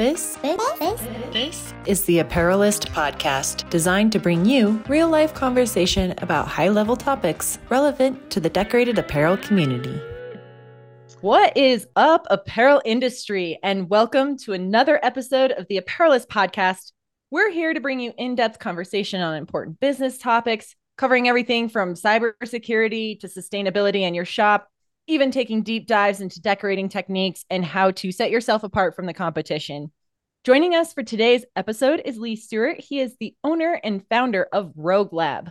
This, this, this, this is the Apparelist podcast, designed to bring you real life conversation about high level topics relevant to the decorated apparel community. What is up, apparel industry? And welcome to another episode of the Apparelist podcast. We're here to bring you in depth conversation on important business topics, covering everything from cybersecurity to sustainability in your shop even taking deep dives into decorating techniques and how to set yourself apart from the competition. Joining us for today's episode is Lee Stuart. He is the owner and founder of Rogue Lab.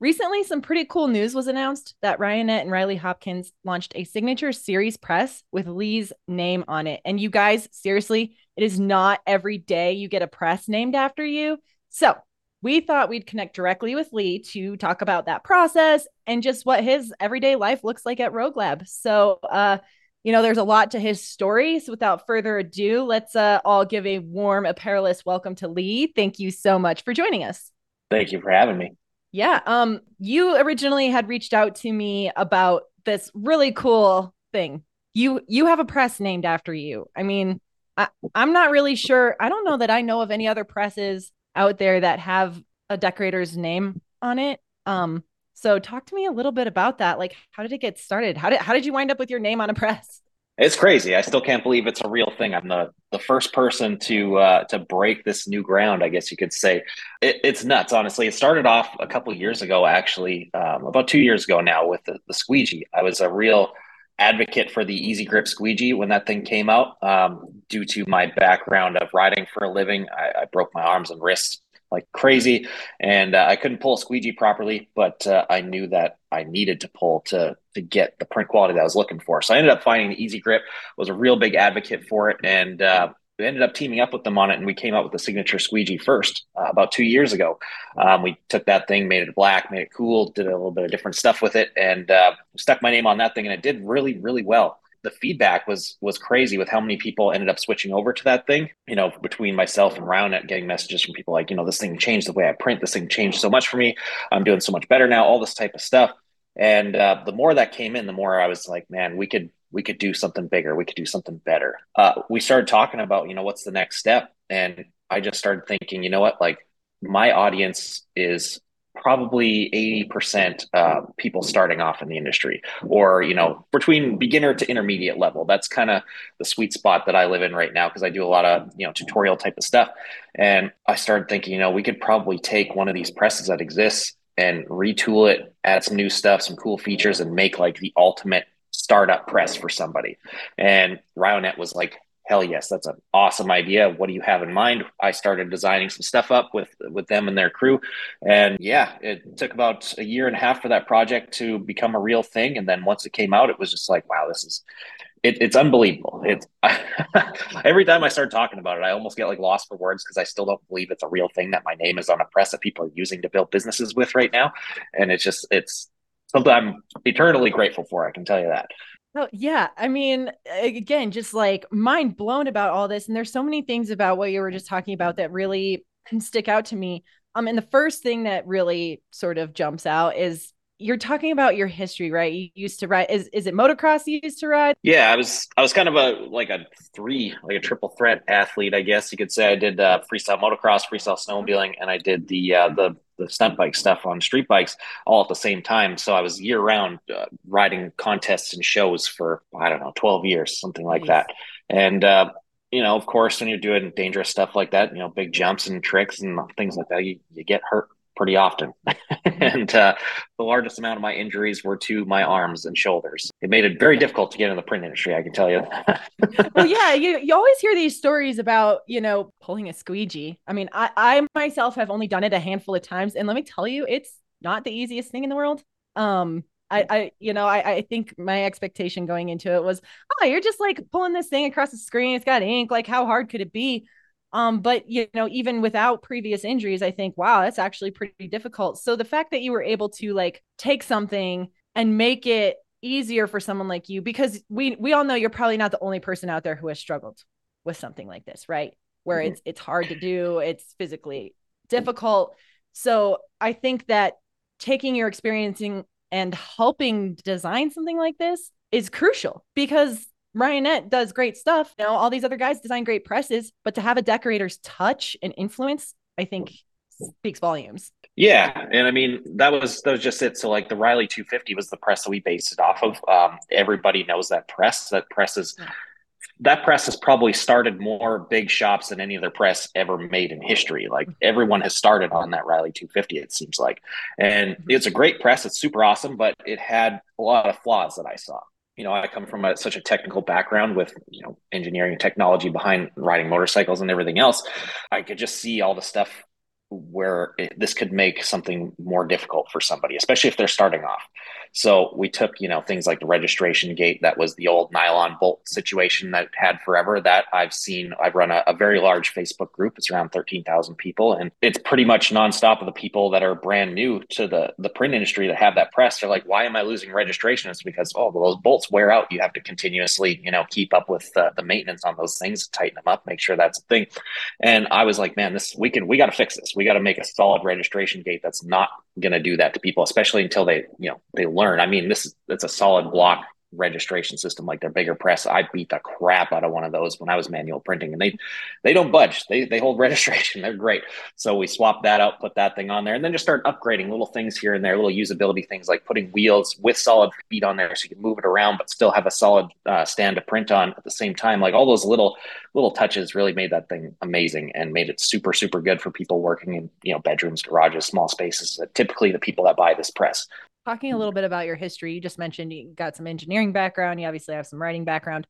Recently, some pretty cool news was announced that Ryonet and Riley Hopkins launched a signature series press with Lee's name on it. And you guys, seriously, it is not every day you get a press named after you. So we thought we'd connect directly with Lee to talk about that process and just what his everyday life looks like at Rogue Lab. So, uh, you know, there's a lot to his story. So, without further ado, let's uh, all give a warm apparelist welcome to Lee. Thank you so much for joining us. Thank you for having me. Yeah. Um, you originally had reached out to me about this really cool thing. You you have a press named after you. I mean, I, I'm not really sure. I don't know that I know of any other presses out there that have a decorator's name on it. Um, so talk to me a little bit about that. Like, how did it get started? How did how did you wind up with your name on a press? It's crazy. I still can't believe it's a real thing. I'm the the first person to uh, to break this new ground. I guess you could say it, it's nuts. Honestly, it started off a couple years ago. Actually, um, about two years ago now with the, the squeegee. I was a real advocate for the easy grip squeegee when that thing came out um, due to my background of riding for a living I, I broke my arms and wrists like crazy and uh, i couldn't pull a squeegee properly but uh, i knew that i needed to pull to to get the print quality that i was looking for. So i ended up finding the easy grip was a real big advocate for it and uh, we ended up teaming up with them on it and we came out with the signature squeegee first uh, about two years ago. Um, we took that thing made it black made it cool did a little bit of different stuff with it and uh, stuck my name on that thing and it did really really well the feedback was was crazy with how many people ended up switching over to that thing. You know, between myself and Ryonet, getting messages from people like, you know, this thing changed the way I print. This thing changed so much for me. I'm doing so much better now. All this type of stuff. And uh, the more that came in, the more I was like, man, we could we could do something bigger. We could do something better. Uh, we started talking about, you know, what's the next step, and I just started thinking, you know what, like my audience is probably 80% uh, people starting off in the industry or you know between beginner to intermediate level. That's kind of the sweet spot that i live in right now because i do a lot of you know tutorial type of stuff. And i started thinking you know we could probably take one of these presses that exists and retool it add some new stuff some cool features and make like the ultimate startup press for somebody. And ryonet was like hell yes that's an awesome idea. What do you have in mind? I started designing some stuff up with with them and their crew. And yeah it took about a year and a half for that project to become a real thing. And then once it came out it was just like wow this is it, it's unbelievable. It's every time i start talking about it i almost get like lost for words because i still don't believe it's a real thing that my name is on a press that people are using to build businesses with right now. And it's just it's something i'm eternally grateful for i can tell you that Oh, yeah. I mean, again, just like mind blown about all this. And there's so many things about what you were just talking about that really stick out to me. Um, and the first thing that really sort of jumps out is you're talking about your history, right? You used to ride. Is is it motocross you used to ride? Yeah, I was I was kind of a like a three, like a triple threat athlete, I guess you could say. I did uh, freestyle motocross, freestyle snowmobiling, and I did the uh, the the stunt bike stuff on street bikes all at the same time. So I was year round uh, riding contests and shows for I don't know twelve years, something like nice. that. And uh, you know, of course, when you're doing dangerous stuff like that, you know, big jumps and tricks and things like that, you, you get hurt pretty often. and uh, the largest amount of my injuries were to my arms and shoulders. It made it very difficult to get in the print industry, I can tell you. well, yeah, you, you always hear these stories about, you know, pulling a squeegee. I mean, I, I myself have only done it a handful of times. And let me tell you, it's not the easiest thing in the world. Um, I, I, you know, I, I think my expectation going into it was, oh, you're just like pulling this thing across the screen. It's got ink. Like, how hard could it be? Um, but you know, even without previous injuries, I think, wow, that's actually pretty difficult. So the fact that you were able to like take something and make it easier for someone like you, because we we all know you're probably not the only person out there who has struggled with something like this, right? Where mm-hmm. it's it's hard to do, it's physically difficult. So I think that taking your experiencing and helping design something like this is crucial because Ryonet does great stuff. You know, all these other guys design great presses, but to have a decorator's touch and influence, I think speaks volumes. Yeah, and I mean that was that was just it. So like the Riley 250 was the press that we based it off of. Um, everybody knows that press. That press is that press has probably started more big shops than any other press ever made in history. Like everyone has started on that Riley 250. It seems like, and it's a great press. It's super awesome, but it had a lot of flaws that I saw you know, I come from a, such a technical background with, you know, engineering and technology behind riding motorcycles and everything else. I could just see all the stuff where it, this could make something more difficult for somebody, especially if they're starting off. So we took, you know, things like the registration gate that was the old nylon bolt situation that had forever. That I've seen. I've run a, a very large Facebook group. It's around thirteen thousand people, and it's pretty much nonstop of the people that are brand new to the the print industry that have that press. They're like, "Why am I losing registration?" It's because oh, well, those bolts wear out. You have to continuously, you know, keep up with uh, the maintenance on those things, tighten them up, make sure that's a thing. And I was like, man, this we can we got to fix this we got to make a solid registration gate that's not going to do that to people, especially until they, you know, they learn. I mean, this is it's a solid block registration system like their bigger press. I beat the crap out of one of those when I was manual printing and they they don't budge. They they hold registration. They're great. So we swapped that out, put that thing on there, and then just start upgrading little things here and there, little usability things like putting wheels with solid feet on there so you can move it around but still have a solid uh, stand to print on at the same time. Like all those little little touches really made that thing amazing and made it super super good for people working in, you know, bedrooms, garages, small spaces. Typically the people that buy this press talking a little bit about your history you just mentioned you got some engineering background you obviously have some riding background.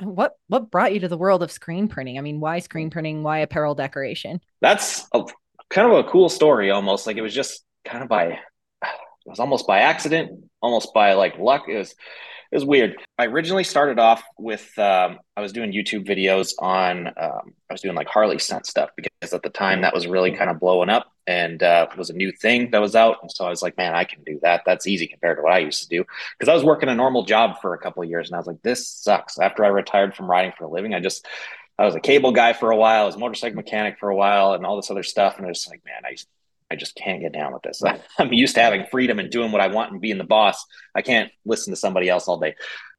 What what brought you to the world of screen printing? I mean why screen printing? Why apparel decoration? That's a, kind of a cool story almost like it was just kind of by it was almost by accident almost by like luck it was it was weird. I originally started off with um, I was doing YouTube videos on um, I was doing like Harley stunt stuff because at the time that was really kind of blowing up and uh, it was a new thing that was out. And so I was like, man, I can do that. That's easy compared to what I used to do because I was working a normal job for a couple of years and I was like, this sucks. After I retired from riding for a living, I just I was a cable guy for a while, I was a motorcycle mechanic for a while, and all this other stuff. And I was like, man, I I just can't get down with this. I'm used to having freedom and doing what I want and being the boss. I can't listen to somebody else all day.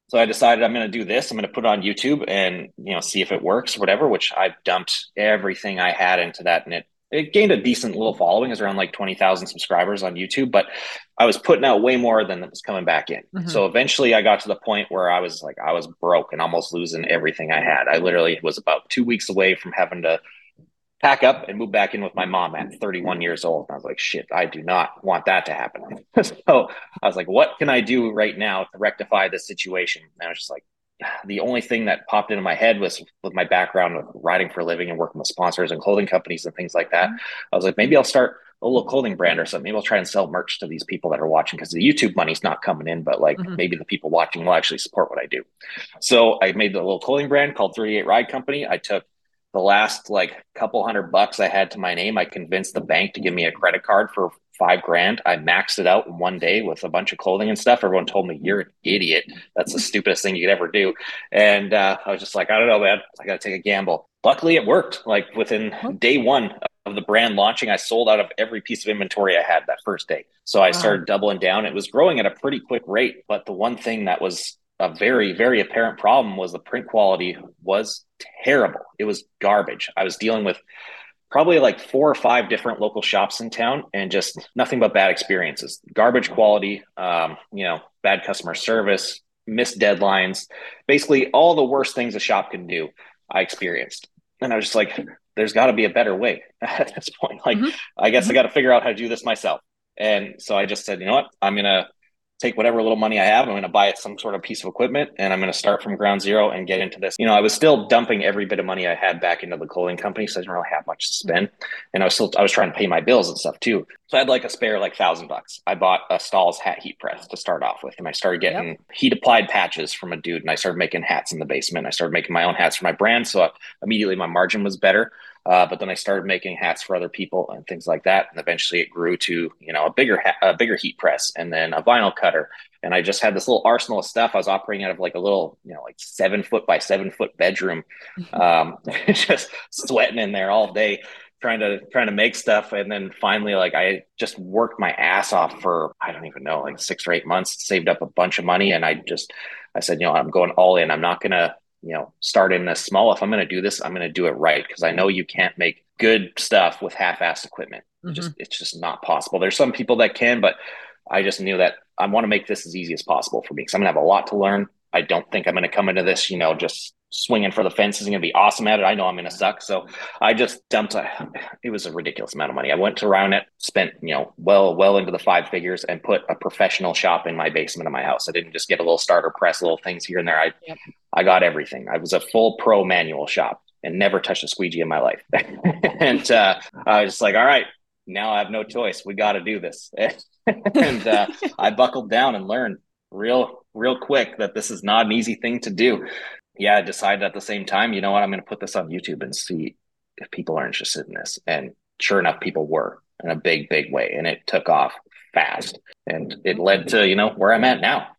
So I decided I'm going to do this. I'm going to put it on YouTube and you know see if it works, or whatever. Which I've dumped everything I had into that, and it it gained a decent little following. It's around like twenty thousand subscribers on YouTube, but I was putting out way more than that was coming back in. Mm-hmm. So eventually, I got to the point where I was like, I was broke and almost losing everything I had. I literally was about two weeks away from having to pack up and move back in with my mom at 31 years old. And I was like, shit, I do not want that to happen. so I was like, what can I do right now to rectify this situation? And I was just like, the only thing that popped into my head was with my background of riding for a living and working with sponsors and clothing companies and things like that. I was like, maybe I'll start a little clothing brand or something. Maybe I'll try and sell merch to these people that are watching because the YouTube money's not coming in, but like mm-hmm. maybe the people watching will actually support what I do. So I made the little clothing brand called 38 Ride Company. I took the last like couple hundred bucks I had to my name, I convinced the bank to give me a credit card for five grand. I maxed it out in one day with a bunch of clothing and stuff. Everyone told me you're an idiot. That's the stupidest thing you could ever do. And uh, I was just like, I don't know, man. I got to take a gamble. Luckily, it worked. Like within day one of the brand launching, I sold out of every piece of inventory I had that first day. So I wow. started doubling down. It was growing at a pretty quick rate. But the one thing that was a very, very apparent problem was the print quality was terrible. It was garbage. I was dealing with probably like four or five different local shops in town and just nothing but bad experiences. Garbage quality, um, you know, bad customer service, missed deadlines, basically all the worst things a shop can do. I experienced. And I was just like, there's got to be a better way at this point. Like, mm-hmm. I guess mm-hmm. I got to figure out how to do this myself. And so I just said, you know what? I'm going to take whatever little money I have. I'm going to buy some sort of piece of equipment and I'm going to start from ground zero and get into this. You know, I was still dumping every bit of money I had back into the clothing company. So I didn't really have much to spend. And I was still, I was trying to pay my bills and stuff too. So I had like a spare like thousand bucks. I bought a Stahl's hat heat press to start off with. And I started getting yep. heat applied patches from a dude and I started making hats in the basement. I started making my own hats for my brand. So immediately my margin was better. Uh, but then I started making hats for other people and things like that. And eventually it grew to, you know, a bigger, ha- a bigger heat press and then a vinyl cutter. And I just had this little arsenal of stuff. I was operating out of like a little, you know, like seven foot by seven foot bedroom, um, just sweating in there all day. trying to trying to make stuff and then finally like i just worked my ass off for i don't even know like six or eight months saved up a bunch of money and i just i said you know i'm going all in i'm not gonna you know start in this small. If i'm gonna do this i'm gonna do it right because i know you can't make good stuff with half-assed equipment. Mm-hmm. just it's just not possible. There's some people that can but i just knew that i want to make this as easy as possible for me because i'm gonna have a lot to learn i don't think i'm gonna come into this you know just swinging for the fences and going to be awesome at it. I know I'm going to suck. So I just dumped a, it was a ridiculous amount of money. I went around it, spent, you know, well, well into the five figures and put a professional shop in my basement of my house. I didn't just get a little starter press, little things here and there. I, yep. I got everything. I was a full pro manual shop and never touched a squeegee in my life. and uh, I was just like, all right, now I have no choice. We got to do this. and uh, I buckled down and learned real, real quick that this is not an easy thing to do yeah, I decided at the same time, you know what, I'm going to put this on YouTube and see if people are interested in this. And sure enough, people were in a big, big way. And it took off fast. And it led to, you know, where I'm at now.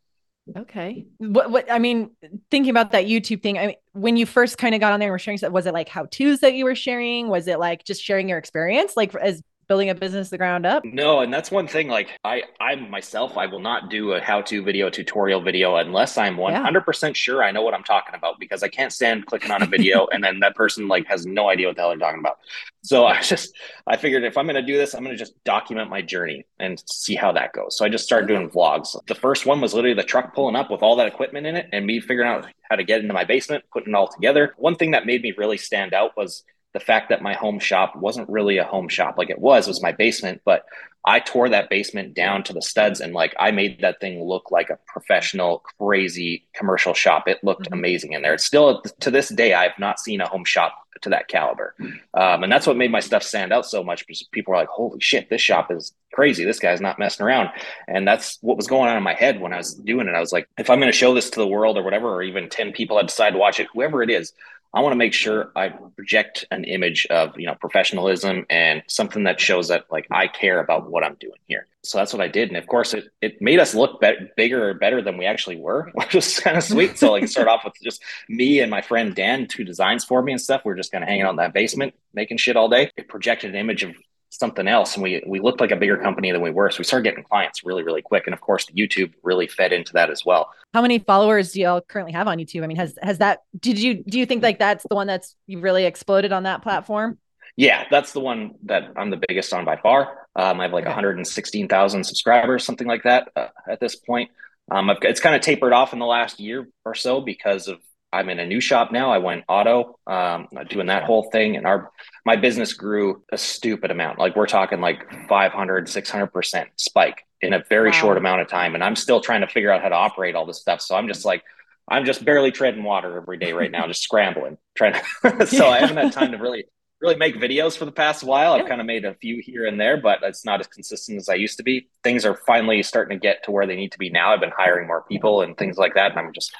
Okay. What, what, I mean, thinking about that YouTube thing, I mean, when you first kind of got on there and were sharing stuff, was it like how to's that you were sharing? Was it like just sharing your experience, like as building a business the ground up? No, and that's one thing. Like I, I myself, I will not do a how-to video, tutorial video unless I'm 100% yeah. sure I know what I'm talking about because I can't stand clicking on a video and then that person like has no idea what the hell they're talking about. So I just, I figured if I'm going to do this, I'm going to just document my journey and see how that goes. So I just started doing vlogs. The first one was literally the truck pulling up with all that equipment in it and me figuring out how to get into my basement, putting it all together. One thing that made me really stand out was the fact that my home shop wasn't really a home shop. Like it was was my basement but i tore that basement down to the studs and like i made that thing look like a professional crazy commercial shop. It looked mm-hmm. amazing in there. It's still to this day i've not seen a home shop to that caliber. Um, and that's what made my stuff stand out so much because people are like holy shit this shop is crazy. This guy's not messing around. And that's what was going on in my head when i was doing it. I was like if i'm going to show this to the world or whatever or even 10 people that decide to watch it whoever it is I want to make sure I project an image of, you know, professionalism and something that shows that like I care about what I'm doing here. So that's what I did. And of course it, it made us look be- bigger or better than we actually were, which was kind of sweet. So like start off with just me and my friend Dan, two designs for me and stuff. We are just kind of hanging out in that basement, making shit all day. It projected an image of something else and we we looked like a bigger company than we were so we started getting clients really really quick and of course the youtube really fed into that as well. How many followers do y'all currently have on youtube? I mean has has that did you do you think like that's the one that's you really exploded on that platform? Yeah that's the one that i'm the biggest on by far. Um, i have like okay. 116000 subscribers something like that uh, at this point. Um, it's kind of tapered off in the last year or so because of I'm in a new shop now. I went auto, um, doing that whole thing, and our my business grew a stupid amount. Like we're talking like 500, 600 percent spike in a very wow. short amount of time, and I'm still trying to figure out how to operate all this stuff. So I'm just like, I'm just barely treading water every day right now, just scrambling, trying to. so I haven't had time to really really make videos for the past while. I've kind of made a few here and there, but it's not as consistent as I used to be. Things are finally starting to get to where they need to be now. I've been hiring more people and things like that, and I'm just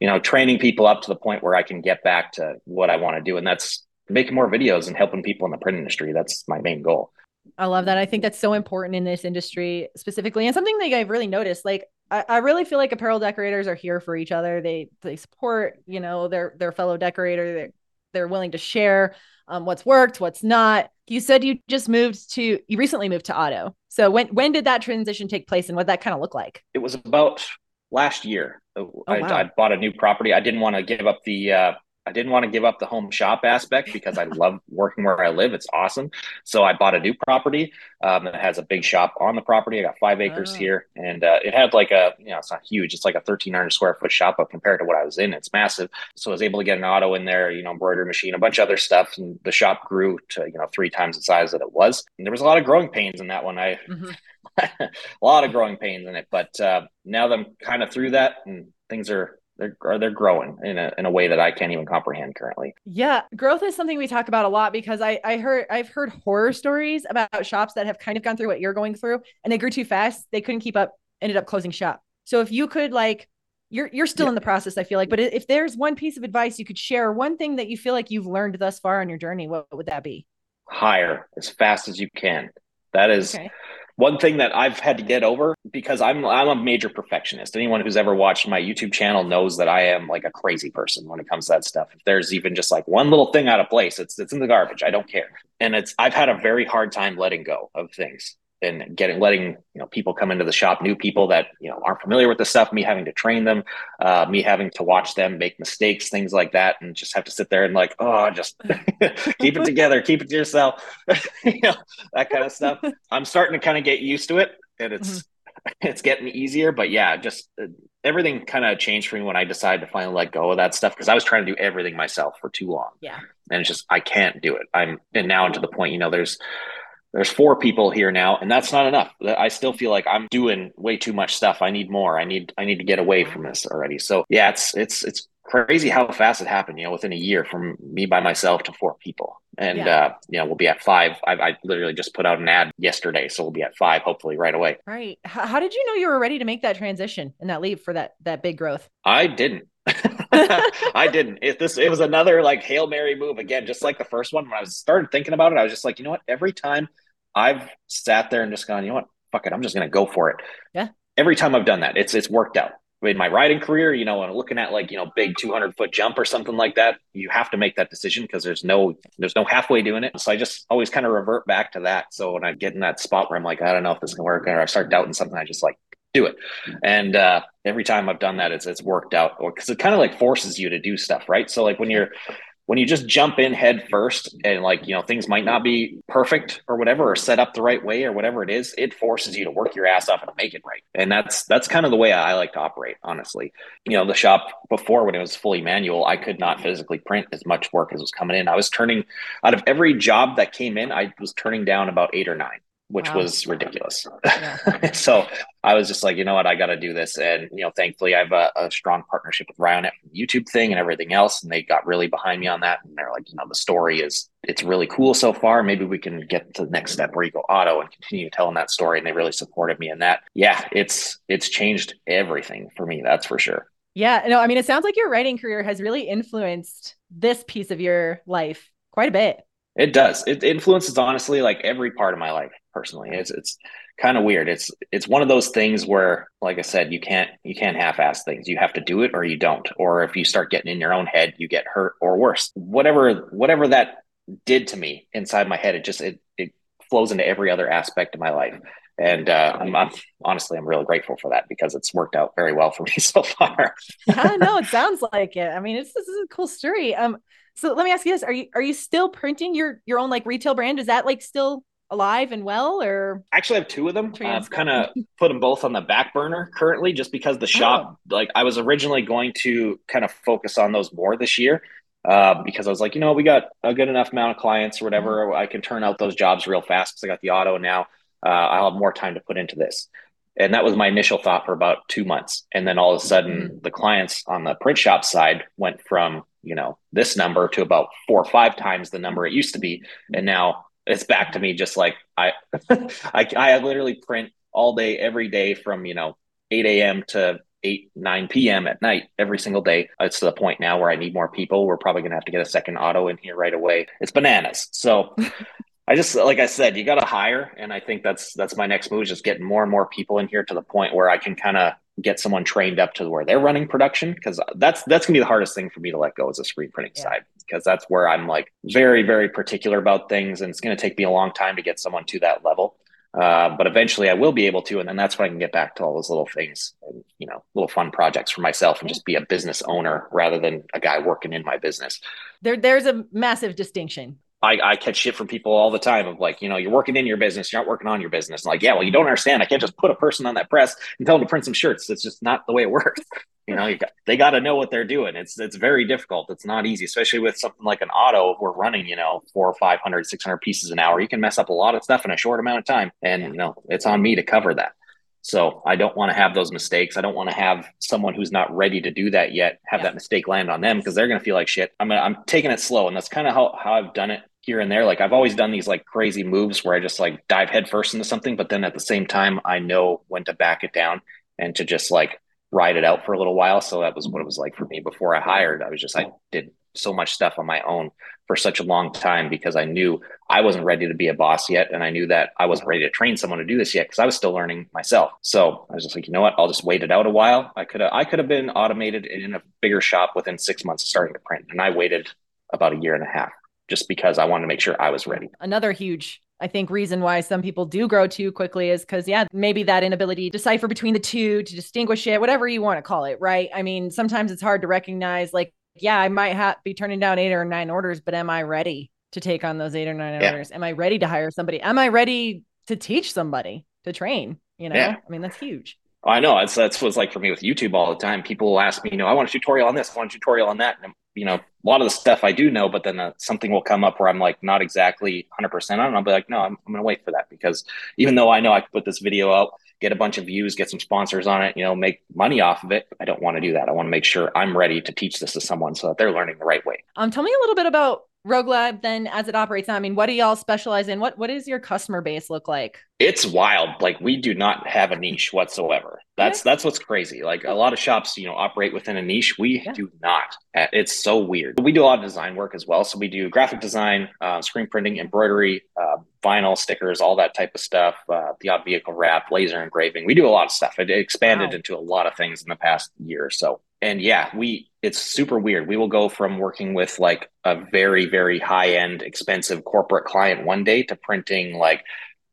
you know, training people up to the point where I can get back to what I want to do. And that's making more videos and helping people in the print industry. That's my main goal. I love that. I think that's so important in this industry specifically. And something that I've really noticed, like I, I really feel like apparel decorators are here for each other. They they support, you know, their their fellow decorator. They're they're willing to share um, what's worked, what's not. You said you just moved to you recently moved to auto. So when when did that transition take place and what that kind of look like? It was about last year. Oh, I, wow. I, bought a new property. I didn't want to give up the uh, I didn't want to give up the home shop aspect because I love working where I live. It's awesome. So I bought a new property um, that has a big shop on the property. I got five acres oh. here, and uh, it had like a you know it's not huge. It's like a thirteen hundred square foot shop, but compared to what I was in, it's massive. So I was able to get an auto in there, you know, embroidery machine, a bunch of other stuff, and the shop grew to you know three times the size that it was. And there was a lot of growing pains in that one. I mm-hmm. a lot of growing pains in it, but uh, now that I'm kind of through that and things are they're they're growing in a in a way that I can't even comprehend currently. Yeah, growth is something we talk about a lot because I I heard I've heard horror stories about shops that have kind of gone through what you're going through and they grew too fast, they couldn't keep up, ended up closing shop. So if you could like you're you're still yeah. in the process, I feel like, but if there's one piece of advice you could share, one thing that you feel like you've learned thus far on your journey, what would that be? Hire as fast as you can. That is okay one thing that I've had to get over because I'm I'm a major perfectionist. Anyone who's ever watched my YouTube channel knows that I am like a crazy person when it comes to that stuff. If there's even just like one little thing out of place, it's it's in the garbage. I don't care. And it's I've had a very hard time letting go of things and getting letting you know people come into the shop new people that you know aren't familiar with the stuff me having to train them uh, me having to watch them make mistakes things like that and just have to sit there and like oh just keep it together keep it to yourself you know that kind of stuff. I'm starting to kind of get used to it and it's mm-hmm. it's getting easier but yeah just uh, everything kind of changed for me when i decided to finally let go of that stuff because i was trying to do everything myself for too long. Yeah. And it's just i can't do it. I'm and now to the point you know there's there's four people here now and that's not enough. I still feel like i'm doing way too much stuff. I need more. I need i need to get away from this already. So yeah it's it's it's crazy how fast it happened you know within a year from me by myself to four people. And yeah. uh you know we'll be at five. I, I literally just put out an ad yesterday so we'll be at five hopefully right away. Right. How did you know you were ready to make that transition and that leap for that that big growth? I didn't. I didn't. It this it was another like hail mary move again, just like the first one. When I was started thinking about it, I was just like, you know what? Every time I've sat there and just gone, you know what? Fuck it. I'm just going to go for it. Yeah. Every time I've done that, it's, it's worked out. In my riding career, you know, and looking at like, you know, big 200 foot jump or something like that, you have to make that decision because there's no, there's no halfway doing it. So I just always kind of revert back to that. So when I get in that spot where I'm like, I don't know if this can work or I start doubting something, I just like do it. And uh, every time I've done that, it's, it's worked out or because it kind of like forces you to do stuff. Right. So like when you're, when you just jump in head first and like you know things might not be perfect or whatever or set up the right way or whatever it is it forces you to work your ass off and make it right. And that's that's kind of the way i like to operate honestly. You know the shop before when it was fully manual i could not physically print as much work as was coming in. I was turning out of every job that came in i was turning down about eight or nine which wow. was ridiculous. Yeah. so I was just like, you know what, I got to do this. And, you know, thankfully I have a, a strong partnership with Ryonet from the YouTube thing and everything else. And they got really behind me on that. And they're like, you know, the story is, it's really cool so far. Maybe we can get to the next step where you go auto and continue telling that story. And they really supported me in that. Yeah, it's, it's changed everything for me. That's for sure. Yeah. No, I mean, it sounds like your riding career has really influenced this piece of your life quite a bit. It does. It influences honestly like every part of my life personally. It's it's kind of weird. It's it's one of those things where, like I said, you can't you can't half-ass things. You have to do it or you don't. Or if you start getting in your own head, you get hurt or worse. Whatever whatever that did to me inside my head, it just it it flows into every other aspect of my life. And uh, I'm, I'm honestly I'm really grateful for that because it's worked out very well for me so far. yeah, no, it sounds like it. I mean, it's this is a cool story. Um, so let me ask you this: Are you are you still printing your your own like retail brand? Is that like still alive and well or? Actually I have two of them. I've kind of put them both on the back burner currently just because the shop oh. like i was originally going to kind of focus on those more this year uh, because i was like you know we got a good enough amount of clients or whatever mm-hmm. i can turn out those jobs real fast because i got the auto now. Uh, i'll have more time to put into this. And that was my initial thought for about two months. And then all of a sudden mm-hmm. the clients on the print shop side went from you know this number to about four or five times the number it used to be. And now it's back to me just like i I, I literally print all day every day from you know 8 a.m to 8 9 p.m at night every single day. It's to the point now where i need more people. We're probably going to have to get a second auto in here right away. It's bananas. So I just like I said, you got to hire, and I think that's that's my next move, just getting more and more people in here to the point where I can kind of get someone trained up to where they're running production because that's that's gonna be the hardest thing for me to let go is the screen printing yeah. side because that's where I'm like very very particular about things, and it's gonna take me a long time to get someone to that level. Uh, but eventually I will be able to, and then that's when I can get back to all those little things, and, you know, little fun projects for myself, and just be a business owner rather than a guy working in my business. There, there's a massive distinction I, I catch shit from people all the time of like, you know, you're working in your business, you're not working on your business. And like, yeah, well, you don't understand. I can't just put a person on that press and tell them to print some shirts. It's just not the way it works. You know, you got, they got to know what they're doing. It's it's very difficult. It's not easy, especially with something like an auto. If we're running, you know, four or 500, 600 pieces an hour, you can mess up a lot of stuff in a short amount of time. And, you know, it's on me to cover that. So I don't want to have those mistakes. I don't want to have someone who's not ready to do that yet have yeah. that mistake land on them because they're going to feel like shit. I'm I'm taking it slow, and that's kind of how, how I've done it here and there. Like I've always done these like crazy moves where I just like dive headfirst into something, but then at the same time, I know when to back it down and to just like ride it out for a little while. So that was what it was like for me before I hired. I was just I did so much stuff on my own for such a long time because I knew I wasn't ready to be a boss yet. And I knew that I wasn't ready to train someone to do this yet because I was still learning myself. So I was just like, you know what? I'll just wait it out a while. I could have I could have been automated in a bigger shop within six months of starting to print. And I waited about a year and a half just because I wanted to make sure I was ready. Another huge I think reason why some people do grow too quickly is because, yeah, maybe that inability to decipher between the two, to distinguish it, whatever you want to call it, right? I mean, sometimes it's hard to recognize, like, yeah, I might have be turning down eight or nine orders, but am I ready to take on those eight or nine yeah. orders? Am I ready to hire somebody? Am I ready to teach somebody to train? You know, yeah. I mean, that's huge. I know that's that's what's like for me with YouTube all the time. People will ask me, you know, I want a tutorial on this, I want a tutorial on that, and you know, a lot of the stuff I do know, but then uh, something will come up where I'm like not exactly 100 percent on. I'll be like, no, I'm, I'm going to wait for that because even though I know I could put this video out, get a bunch of views, get some sponsors on it, you know, make money off of it. I don't want to do that. I want to make sure I'm ready to teach this to someone so that they're learning the right way. Um, tell me a little bit about Rogue Lab then as it operates now? I mean, what do y'all specialize in? What what does your customer base look like? It's wild. Like we do not have a niche whatsoever. That's okay. that's what's crazy. Like a lot of shops, you know, operate within a niche. We yeah. do not. It's so weird. We do a lot of design work as well. So we do graphic design, uh, screen printing, embroidery, uh, vinyl stickers, all that type of stuff. Uh, the odd vehicle wrap, laser engraving. We do a lot of stuff. It expanded wow. into a lot of things in the past year or so and yeah, we it's super weird. We will go from working with like a very very high end expensive corporate client one day to printing like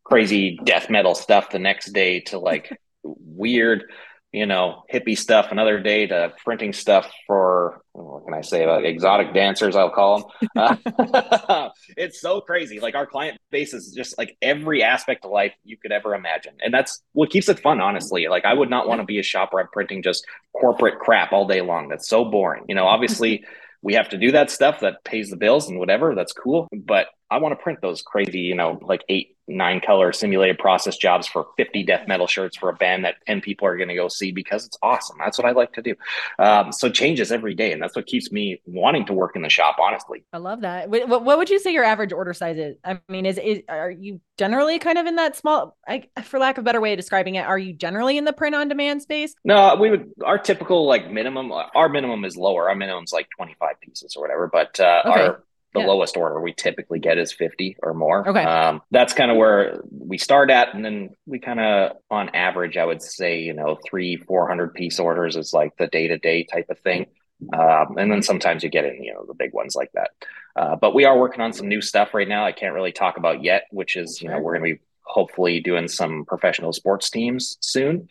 crazy death metal stuff the next day to like weird you know, hippie stuff another day to printing stuff for what can I say about exotic dancers? I'll call them. Uh, it's so crazy. Like our client base is just like every aspect of life you could ever imagine, and that's what keeps it fun. Honestly, like I would not want to be a shop where I'm printing just corporate crap all day long. That's so boring. You know, obviously we have to do that stuff that pays the bills and whatever. That's cool, but I want to print those crazy, you know, like eight nine color simulated process jobs for 50 death metal shirts for a band that 10 people are going to go see because it's awesome. That's what I like to do. Um, so changes every day. And that's what keeps me wanting to work in the shop, honestly. I love that. What, what would you say your average order size is? I mean, is, is are you generally kind of in that small, I, for lack of a better way of describing it, are you generally in the print on demand space? No, we would, our typical like minimum, our minimum is lower. Our minimum is like 25 pieces or whatever, but uh, okay. our, the yeah. lowest order we typically get is 50 or more. Okay. Um, that's kind of where we start at. And then we kind of, on average, I would say, you know, three, 400 piece orders is like the day to day type of thing. Um, and then sometimes you get in, you know, the big ones like that. Uh, but we are working on some new stuff right now. I can't really talk about yet, which is, you know, we're going to be hopefully doing some professional sports teams soon,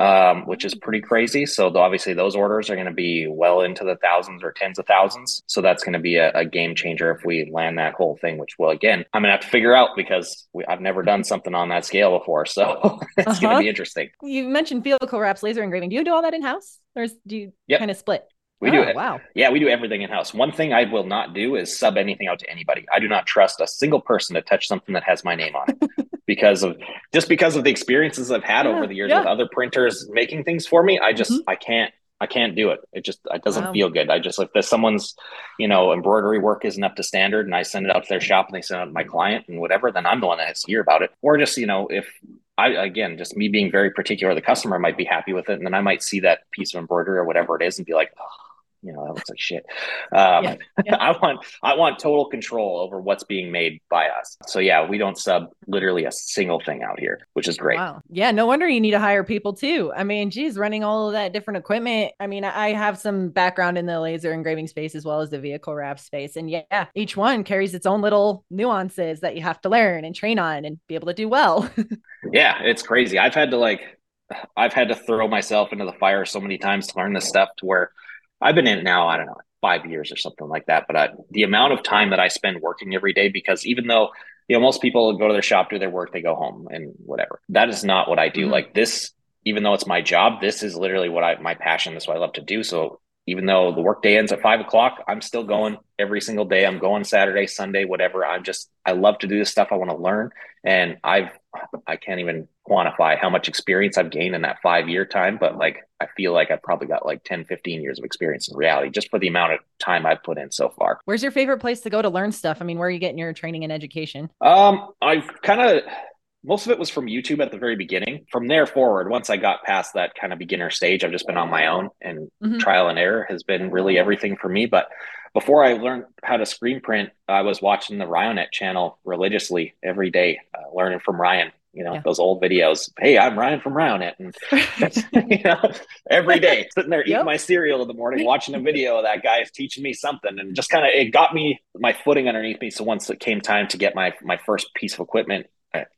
um, which is pretty crazy. So obviously those orders are going to be well into the thousands or tens of thousands. So that's going to be a, a, game changer if we land that whole thing. Which, well, again, I'm going to have to figure out because we, I've never done something on that scale before. So it's uh-huh. going to be interesting. You mentioned vehicle wraps, laser engraving. Do you do all that in house, or do you yep. kind of split? We oh, do it. Wow. Yeah, we do everything in house. One thing I will not do is sub anything out to anybody. I do not trust a single person to touch something that has my name on it because of just because of the experiences I've had yeah, over the years yeah. with other printers making things for me. I just mm-hmm. I can't I can't do it. It just it doesn't wow. feel good. I just if there's someone's, you know, embroidery work isn't up to standard and I send it out to their shop and they send it out to my client and whatever, then I'm the one that has to hear about it. Or just, you know, if I again just me being very particular, the customer might be happy with it. And then I might see that piece of embroidery or whatever it is and be like, oh, you know, that looks like shit. Um, yeah, yeah. I want I want total control over what's being made by us. So yeah, we don't sub literally a single thing out here, which is great. Wow. Yeah, no wonder you need to hire people too. I mean, geez, running all of that different equipment. I mean, I have some background in the laser engraving space as well as the vehicle wrap space, and yeah, each one carries its own little nuances that you have to learn and train on and be able to do well. yeah, it's crazy. I've had to like I've had to throw myself into the fire so many times to learn this stuff to where I've been in it now, I don't know, five years or something like that. But I, the amount of time that I spend working every day, because even though, you know, most people go to their shop, do their work, they go home and whatever. That is not what I do. Mm-hmm. Like this, even though it's my job, this is literally what I, my passion. This is what I love to do. So even though the workday ends at five o'clock, I'm still going every single day. I'm going Saturday, Sunday, whatever. I'm just, I love to do this stuff. I want to learn. And I've, I can't even quantify how much experience I've gained in that five year time, but like, I feel like I've probably got like 10, 15 years of experience in reality just for the amount of time I've put in so far. Where's your favorite place to go to learn stuff? I mean, where are you getting your training and education? Um, I've kind of, most of it was from YouTube at the very beginning. From there forward, once I got past that kind of beginner stage, I've just been on my own and mm-hmm. trial and error has been really everything for me. But before I learned how to screen print, I was watching the Ryonet channel religiously every day, uh, learning from Ryan. You know, yeah. those old videos. Hey, I'm Ryan from Ryonet. And, you know, every day sitting there eating yep. my cereal in the morning, watching a video of that guy is teaching me something. And just kind of, it got me my footing underneath me. So once it came time to get my, my first piece of equipment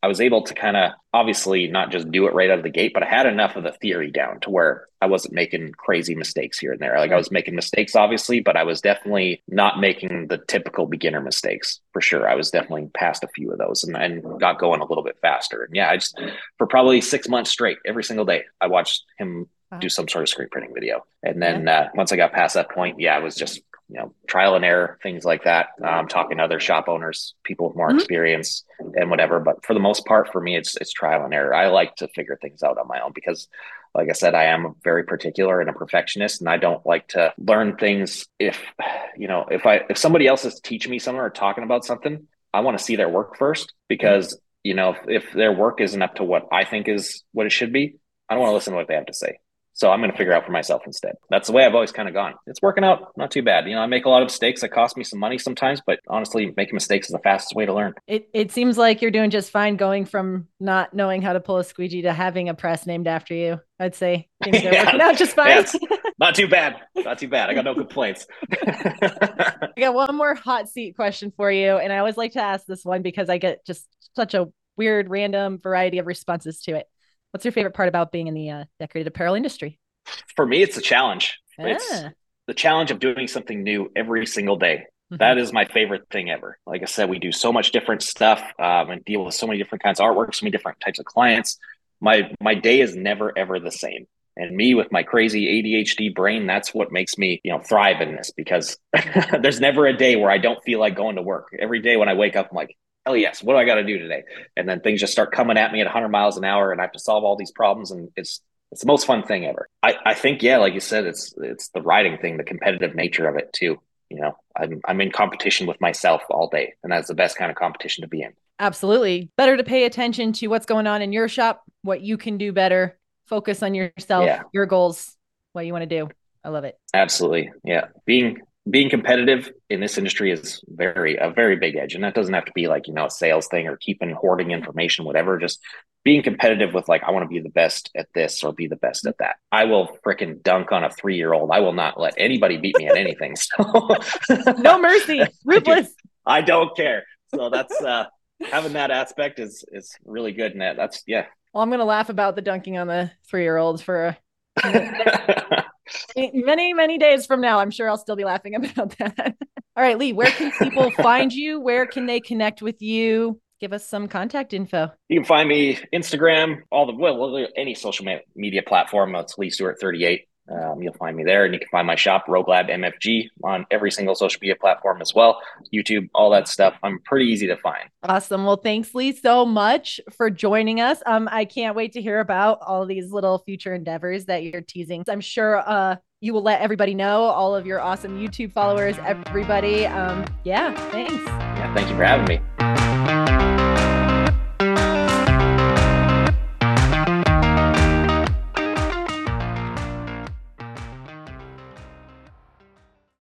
I was able to kind of obviously not just do it right out of the gate, but I had enough of the theory down to where I wasn't making crazy mistakes here and there. Like I was making mistakes, obviously, but I was definitely not making the typical beginner mistakes for sure. I was definitely past a few of those and, and got going a little bit faster. And yeah, I just for probably six months straight, every single day, I watched him do some sort of screen printing video. And then uh, once I got past that point, yeah, it was just you know trial and error things like that um, talking to other shop owners people with more mm-hmm. experience and whatever. But for the most part for me it's it's trial and error. I like to figure things out on my own because like i said i am very particular and a perfectionist and i don't like to learn things if you know if i if somebody else is teaching me something or talking about something i want to see their work first because you know if, if their work isn't up to what i think is what it should be i don't want to listen to what they have to say so I'm going to figure out for myself instead. That's the way I've always kind of gone. It's working out not too bad. You know, I make a lot of mistakes that cost me some money sometimes, but honestly, making mistakes is the fastest way to learn. It it seems like you're doing just fine going from not knowing how to pull a squeegee to having a press named after you. I'd say things are yeah. working out just fine. Not too bad. Not too bad. I got no complaints. I got one more hot seat question for you. And I always like to ask this one because I get just such a weird, random variety of responses to it. What's your favorite part about being in the uh, decorated apparel industry? For me, it's a challenge. Yeah. It's the challenge of doing something new every single day. Mm-hmm. That is my favorite thing ever. Like I said, we do so much different stuff um, and deal with so many different kinds of artwork, so many different types of clients. My my day is never ever the same. And me with my crazy ADHD brain, that's what makes me, you know, thrive in this because there's never a day where I don't feel like going to work. Every day when I wake up, I'm like, hell yes, what do I got to do today? And then things just start coming at me at 100 miles an hour, and I have to solve all these problems, and it's it's the most fun thing ever. I, I think yeah, like you said, it's it's the riding thing, the competitive nature of it too. You know, I'm I'm in competition with myself all day, and that's the best kind of competition to be in. Absolutely, better to pay attention to what's going on in your shop, what you can do better, focus on yourself, yeah. your goals, what you want to do. I love it. Absolutely, yeah. Being being competitive in this industry is very a very big edge. And that doesn't have to be like you know a sales thing or keeping hoarding information whatever. Just being competitive with like i want to be the best at this or be the best at that. I will freaking dunk on a three year old i will not let anybody beat me at anything. So no mercy. Ruthless. I, do, I don't care. So that's uh having that aspect is is really good and that that's yeah. Well i'm gonna laugh about the dunking on the three year olds for a many, many days from now, I'm sure I'll still be laughing about that. All right, Lee, where can people find you? Where can they connect with you? Give us some contact info. You can find me Instagram, all the well, any social media platform. It's Lee Stuart 38. Um, you'll find me there, and you can find my shop, Rogue Lab MFG, on every single social media platform as well. YouTube, all that stuff. I'm pretty easy to find. Awesome. Well, thanks, Lee, so much for joining us. Um, I can't wait to hear about all these little future endeavors that you're teasing. I'm sure uh you will let everybody know, all of your awesome YouTube followers, everybody. Um, yeah, thanks. Yeah, thank you for having me.